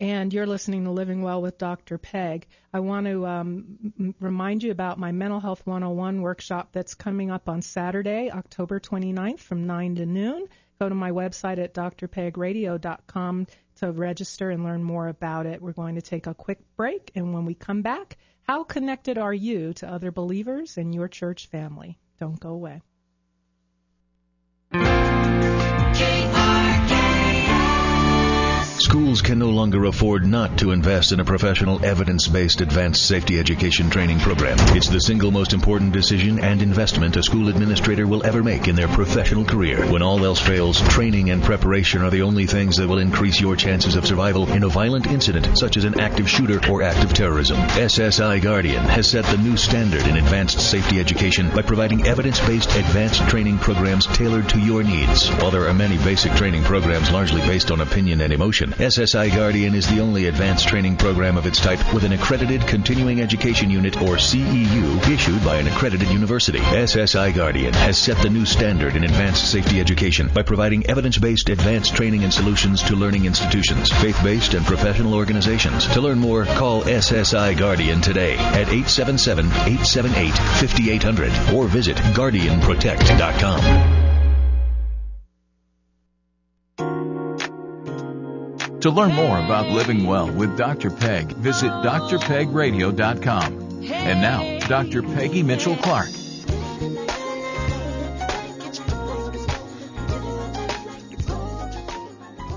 And you're listening to Living Well with Dr. Peg. I want to um, m- remind you about my Mental Health 101 workshop that's coming up on Saturday, October 29th from 9 to noon. Go to my website at drpegradio.com to register and learn more about it. We're going to take a quick break, and when we come back, how connected are you to other believers in your church family? Don't go away. Schools can no longer afford not to invest in a professional, evidence-based advanced safety education training program. It's the single most important decision and investment a school administrator will ever make in their professional career. When all else fails, training and preparation are the only things that will increase your chances of survival in a violent incident such as an active shooter or act of terrorism. SSI Guardian has set the new standard in advanced safety education by providing evidence-based advanced training programs tailored to your needs. While there are many basic training programs largely based on opinion and emotion, SSI Guardian is the only advanced training program of its type with an accredited continuing education unit or CEU issued by an accredited university. SSI Guardian has set the new standard in advanced safety education by providing evidence-based advanced training and solutions to learning institutions, faith-based and professional organizations. To learn more, call SSI Guardian today at 877-878-5800 or visit guardianprotect.com. To learn more about living well with Dr. Peg, visit drpegradio.com. And now, Dr. Peggy Mitchell Clark.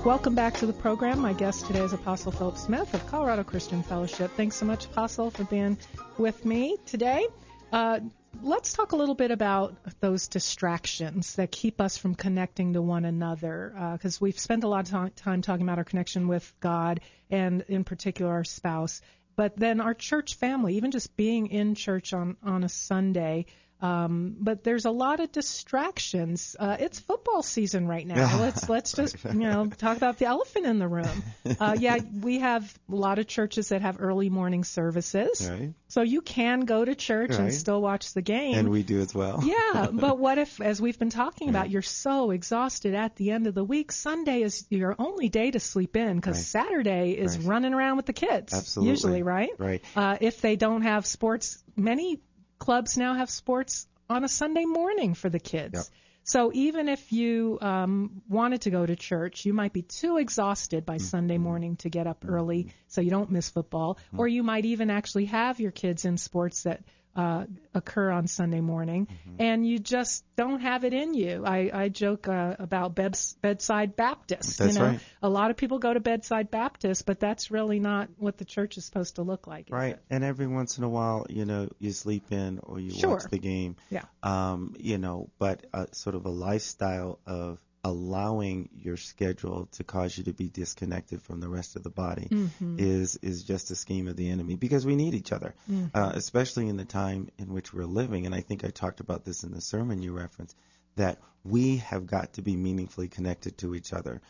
Welcome back to the program. My guest today is Apostle Philip Smith of Colorado Christian Fellowship. Thanks so much, Apostle, for being with me today. Uh, let's talk a little bit about those distractions that keep us from connecting to one another, uh, because we've spent a lot of time talking about our connection with God and, in particular, our spouse. But then our church family, even just being in church on on a Sunday. Um, but there's a lot of distractions. Uh, it's football season right now. let's let's just you know talk about the elephant in the room. Uh, yeah, we have a lot of churches that have early morning services, Right. so you can go to church and still watch the game. And we do as well. yeah, but what if, as we've been talking about, you're so exhausted at the end of the week? Sunday is your only day to sleep in because Right. Saturday is Right. running around with the kids. Absolutely. Usually, right? Right. Uh, if they don't have sports, many clubs now have sports on a Sunday morning for the kids. Yep. So even if you um, wanted to go to church, you might be too exhausted by mm-hmm. Sunday morning to get up mm-hmm. early so you don't miss football, mm-hmm. or you might even actually have your kids in sports that uh, occur on Sunday morning, Mm-hmm. and you just don't have it in you. I, I joke uh, about beds, bedside Baptist. That's you know, right. a lot of people go to bedside Baptist, but that's really not what the church is supposed to look like. Right. And every once in a while, you know, you sleep in or you Sure. watch the game. Yeah. Um, you know, but uh, sort of a lifestyle of allowing your schedule to cause you to be disconnected from the rest of the body Mm-hmm. is is just a scheme of the enemy because we need each other, uh, especially in the time in which we're living. And I think I talked about this in the sermon you referenced that we have got to be meaningfully connected to each other.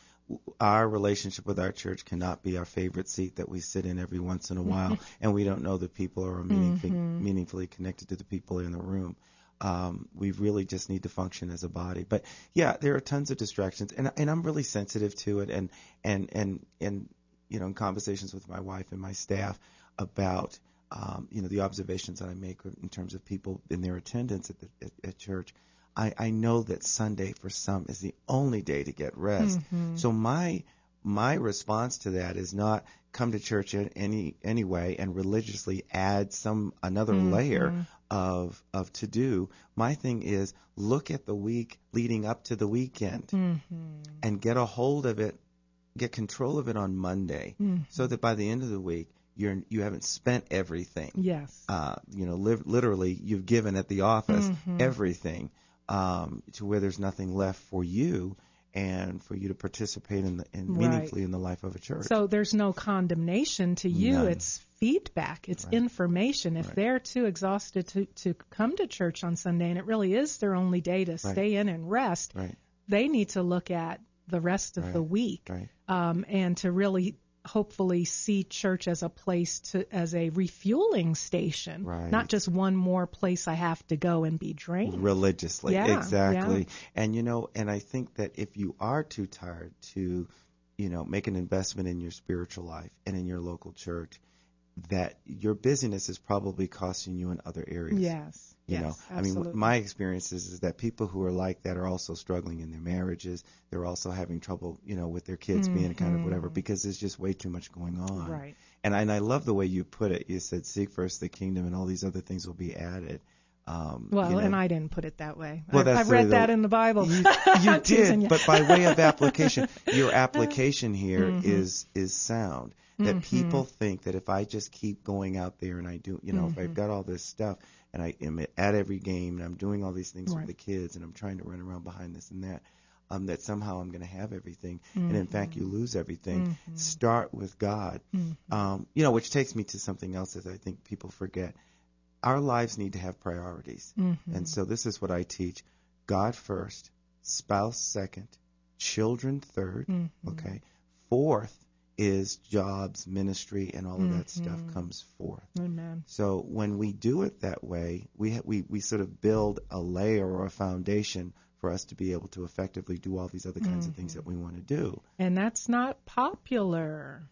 Our relationship with our church cannot be our favorite seat that we sit in every once in a while, and we don't know the people or are meaningfully, meaningfully connected to the people in the room. Um, we really just need to function as a body. But yeah, there are tons of distractions, and and I'm really sensitive to it, and and and and you know, in conversations with my wife and my staff about um, you know the observations that I make in terms of people in their attendance at the at, at church. I, I know that Sunday for some is the only day to get rest. So my my response to that is not come to church in any anyway and religiously add some another layer of of to do. My thing is look at the week leading up to the weekend and get a hold of it, get control of it on Monday, so that by the end of the week you're you haven't spent everything. Yes. uh, you know, live, literally, you've given at the office everything um, to where there's nothing left for you and for you to participate in, the, in Right. meaningfully in the life of a church. So there's no condemnation to you. None. It's feedback. It's information. If they're too exhausted to, to come to church on Sunday and it really is their only day to stay in and rest, right, they need to look at the rest of the week right, um, and to really hopefully see church as a place to as a refueling station, Right. not just one more place I have to go and be drained. religiously, Yeah, exactly. And you know, and I think that if you are too tired to, you know, make an investment in your spiritual life and in your local church, that your busyness is probably costing you in other areas. Yes. You yes, know, I mean, my experience is, is that people who are like that are also struggling in their marriages. They're also having trouble, you know, with their kids being kind of whatever because there's just way too much going on. Mm-hmm. Right. And I, and I love the way you put it. You said, "Seek first the kingdom, and all these other things will be added." Um, Well, you know, and I didn't put it that way. Well, I've, that's I've the read that in the Bible. you, you did, you. but by way of application, your application here is Mm-hmm. is sound. That people think that if I just keep going out there and I do, you know, if Mm-hmm. I've got all this stuff and I am at every game and I'm doing all these things Right. with the kids and I'm trying to run around behind this and that, um, that somehow I'm going to have everything. And in fact, Mm-hmm. you lose everything. Start with God. Um, you know, which takes me to something else that I think people forget. Our lives need to have priorities. Mm-hmm. And so this is what I teach God first, spouse second, children 3rd Mm-hmm. okay? Fourth is jobs, ministry, and all of that stuff Mm-hmm. comes forth. Amen. So when we do it that way, we, ha- we, we sort of build a layer or a foundation for us to be able to effectively do all these other kinds of things that we want to do. And that's not popular.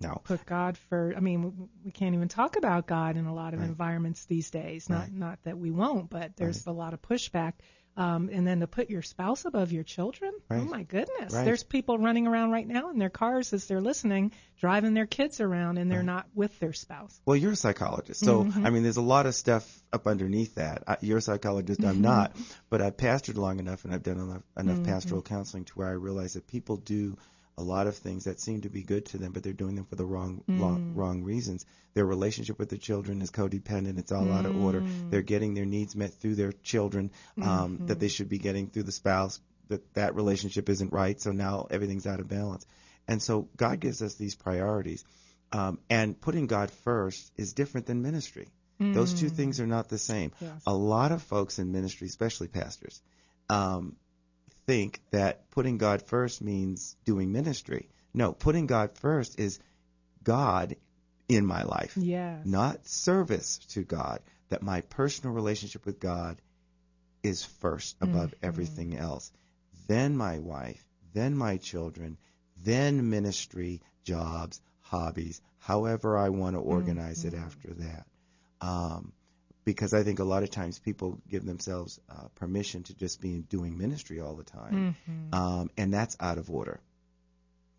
Now, Put God for. I mean, we can't even talk about God in a lot of Right. environments these days. Not Right. not that we won't, but there's a lot of pushback. Um, and then to put your spouse above your children. Oh my goodness! Right. There's people running around right now in their cars as they're listening, driving their kids around, and they're not with their spouse. Well, you're a psychologist, so Mm-hmm. I mean, there's a lot of stuff up underneath that. I, you're a psychologist, Mm-hmm. I'm not, but I've pastored long enough, and I've done enough, enough pastoral counseling to where I realize that people do a lot of things that seem to be good to them, but they're doing them for the wrong wrong, wrong reasons. Their relationship with their children is codependent; it's all out of order. They're getting their needs met through their children um, that they should be getting through the spouse. That that relationship isn't right, so now everything's out of balance. And so God gives us these priorities. Um, and putting God first is different than ministry. Those two things are not the same. Yes. A lot of folks in ministry, especially pastors, um, think that putting God first means doing ministry. No, putting God first is God in my life, Yes. not service to God. That my personal relationship with God is first above everything else. Then my wife, then my children, then ministry, jobs, hobbies, however I want to organize it after that. Um, because I think a lot of times people give themselves uh, permission to just be doing ministry all the time, um, and that's out of order.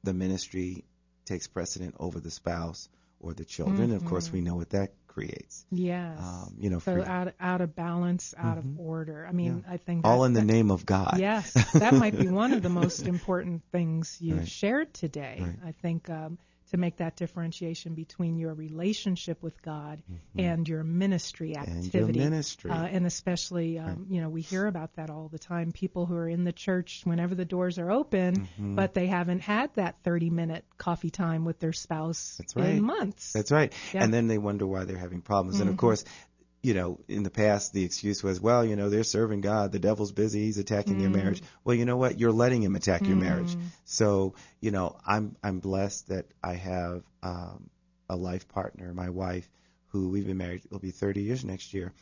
The ministry takes precedent over the spouse or the children. And of course, we know what that creates. Yes. Um, you know, so free- out out of balance, out of order. I mean, I think all in the that- name of God. Yes, that might be one of the most important things you've Right. shared today. Right. I think um, to make that differentiation between your relationship with God and your ministry Mm-hmm. And activity, ministry. Uh, and especially, um, you know, we hear about that all the time. People who are in the church whenever the doors are open, Mm-hmm. but they haven't had that 30-minute coffee time with their spouse right. in months. That's right. Yeah. Mm-hmm. And then they wonder why they're having problems. And of course, you know, in the past, the excuse was, well, you know, they're serving God. The devil's busy. He's attacking Mm. their marriage. Well, you know what? You're letting him attack your marriage. So, you know, I'm I'm blessed that I have um, a life partner, my wife, who we've been married. It'll be 30 years next year.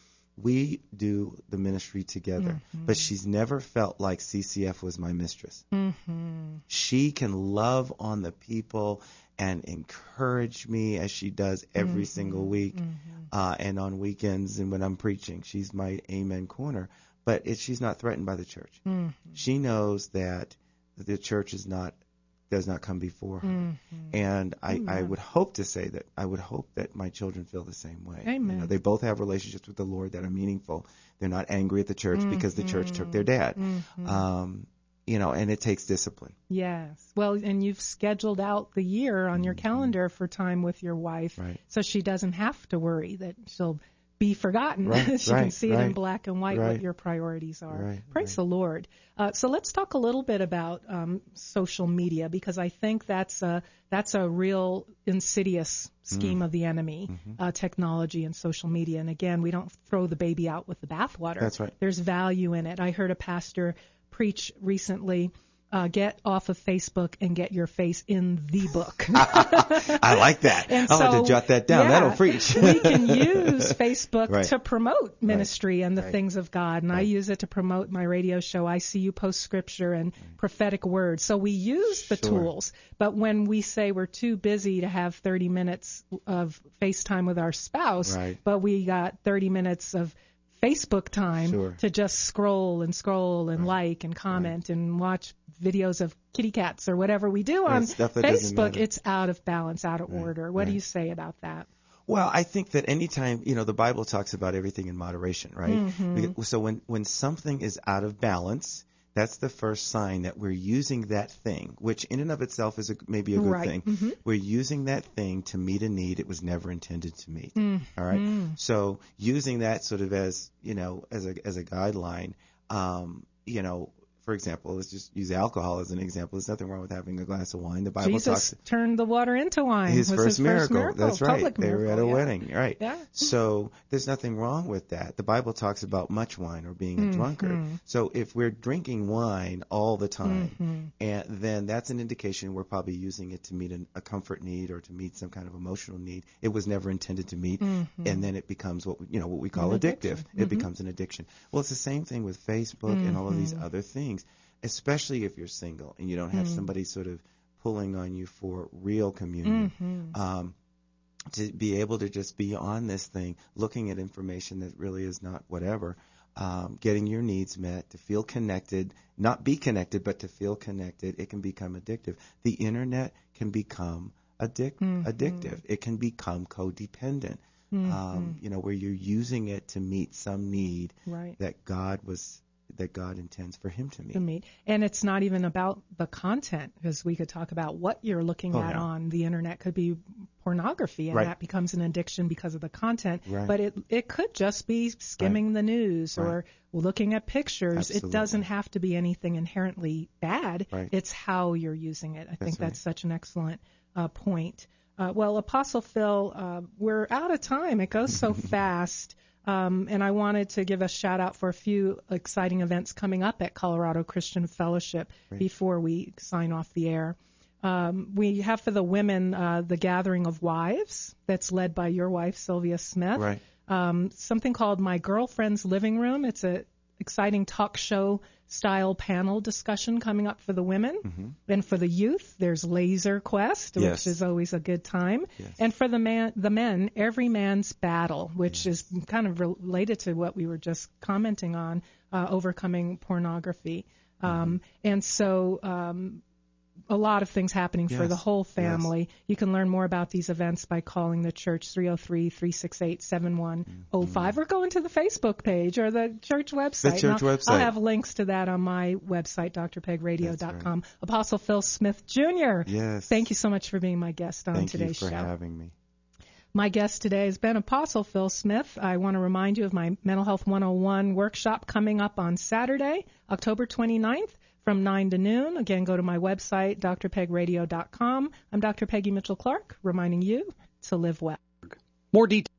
We do the ministry together, Mm-hmm. but she's never felt like CCF was my mistress Mm-hmm. she can love on the people and encourage me as she does every Mm-hmm. single week uh, and on weekends and when I'm preaching. She's my amen corner. But it, she's not threatened by the church. Mm-hmm. She knows that the church is not does not come before her. Mm-hmm. And I, I would hope to say that I would hope that my children feel the same way. Amen. You know, they both have relationships with the Lord that are meaningful. They're not angry at the church because the church took their dad. Mm-hmm. Um, you know, and it takes discipline. Yes. Well, and you've scheduled out the year on your calendar for time with your wife, Mm-hmm. Right. so she doesn't have to worry that she'll be forgotten. Right, she can right, see it in black and white what your priorities are. Praise the Lord. Uh, so let's talk a little bit about um, social media because I think that's a that's a real insidious Mm. scheme of the enemy, Mm-hmm. uh, technology and social media. And again, we don't throw the baby out with the bathwater. That's right. There's value in it. I heard a pastor preach recently. Uh, get off of Facebook and get your face in the book. I like that. And I'll have to jot that down. yeah, That'll preach. we can use Facebook Right. to promote ministry and the Right. things of God, and I use it to promote my radio show. I see you post scripture and prophetic words. So we use the Sure. tools, but when we say we're too busy to have 30 minutes of FaceTime with our spouse, Right. but we got 30 minutes of Facebook time Sure. to just scroll and scroll and like and comment and watch videos of kitty cats or whatever we do on stuff that doesn't Facebook, it's out of balance, out of order. What do you say about that? Well, I think that anytime, you know, the Bible talks about everything in moderation, right? Mm-hmm. So when, when something is out of balance, that's the first sign that we're using that thing, which in and of itself is a, maybe a good Right. Mm-hmm. thing. We're using that thing to meet a need it was never intended to meet. Mm-hmm. All right. So using that sort of as, you know, as a, as a guideline, um, you know, for example, let's just use alcohol as an example. There's nothing wrong with having a glass of wine. The Bible Jesus talks turned the water into wine. his, was first, his miracle. first miracle. That's right. Public they were at a yeah. wedding, right? Yeah. So there's nothing wrong with that. The Bible talks about much wine or being Mm-hmm. a drunkard. So if we're drinking wine all the time, Mm-hmm. and then that's an indication we're probably using it to meet an, a comfort need or to meet some kind of emotional need it was never intended to meet, Mm-hmm. and then it becomes what we, you know what we call addictive. It becomes an addiction. Well, it's the same thing with Facebook and all of these Mm-hmm. other things, especially if you're single and you don't Mm. have somebody sort of pulling on you for real communion. Mm-hmm. Um, to be able to just be on this thing, looking at information that really is not whatever, um, getting your needs met, to feel connected, not be connected, but to feel connected, it can become addictive. The internet can become addic- addictive. It can become codependent. Um, you know, where you're using it to meet some need Right. that God was that God intends for him to meet. to meet. And it's not even about the content, because we could talk about what you're looking Oh, at yeah. on the internet could be pornography, and Right. that becomes an addiction because of the content. Right. But it it could just be skimming the news or looking at pictures. It doesn't have to be anything inherently bad. Right. It's how you're using it. I think right. that's such an excellent uh, point. Uh, well, Apostle Phil, uh, we're out of time. It goes so fast. Um, and I wanted to give a shout out for a few exciting events coming up at Colorado Christian Fellowship before we sign off the air. Um, we have for the women uh, the Gathering of Wives that's led by your wife Sylvia Smith. Right. Um, something called My Girlfriend's Living Room. It's a exciting talk show style panel discussion coming up for the women. And for the youth, there's Laser Quest, Mm-hmm. Yes. which is always a good time. And for the man, the men, Every Man's Battle, which is kind of related to what we were just commenting on, uh, overcoming pornography. Um, Mm-hmm. and so um, a lot of things happening for the whole yes. family. You can learn more about these events by calling the church 303-368-7105 or going to the Facebook page or the church website. The church I'll, website. I'll have links to that on my website, drpegradio.com. Apostle Phil Smith Jr. Yes. Thank you so much for being my guest on Thank today's show. Thank you for show. having me. My guest today has been Apostle Phil Smith. I want to remind you of my Mental Health 101 workshop coming up on Saturday, October 29th from 9 to noon. Again, go to my website, drpegradio.com. I'm Dr. Peggy Mitchell Clark, reminding you to live well. More details.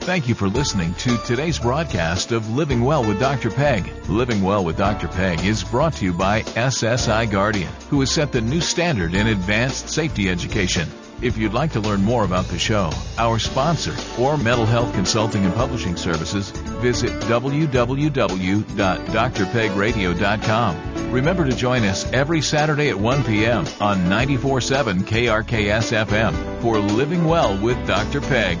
Thank you for listening to today's broadcast of Living Well with Dr. Peg. Living Well with Dr. Peg is brought to you by SSI Guardian, who has set the new standard in advanced safety education. If you'd like to learn more about the show, our sponsor, or mental health consulting and publishing services, visit www.drpegradio.com. Remember to join us every Saturday at 1 p.m. on 94.7 KRKS FM for Living Well with Dr. Peg.